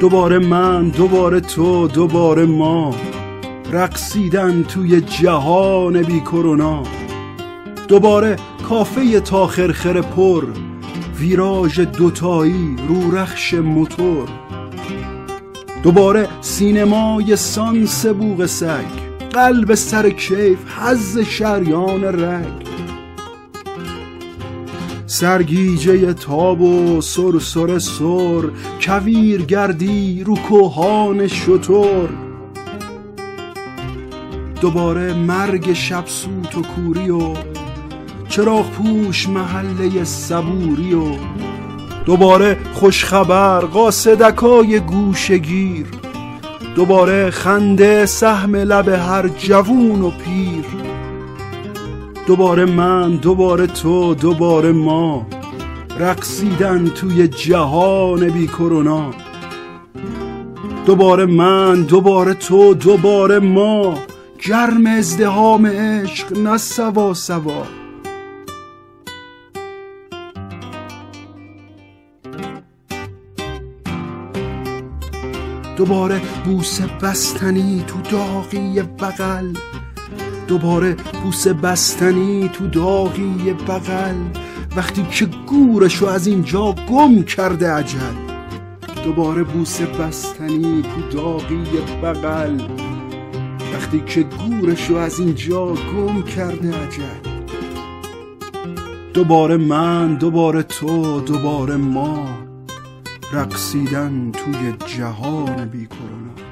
دوباره من دوباره تو دوباره ما. رقصیدن توی جهان بی کرونا. دوباره کافه تا خرخر پر. ویراژ دوتایی رو رخش موتور. دوباره سینمای سانس بوغ سگ. قلب سر کیف حز شریان رگ. سرگیجه تاب و سر سر سر کویر گردی رو کوهان شطور دوباره مرگ شب سوت و کوری و چراغ پوش محله صبوری و دوباره خوشخبر قاصدکای گوشگیر. دوباره خنده سهم لب هر جوون و پیر. دوباره من دوباره تو دوباره ما. رقصیدن توی جهان بی کرونا. دوباره من دوباره تو دوباره ما. گرم ازدهام عشق نه سوا سوا. دوباره بوسه بستنی تو داغی بغل. دوباره بوسه بستنی تو داغی بغل. وقتی که گورشو از اینجا گم کرده عجل دوباره بوسه بستنی تو داغی بغل. وقتی که گورشو از اینجا گم کرده عجل دوباره من دوباره تو دوباره ما رقصیدن توی جهان بی کرونا.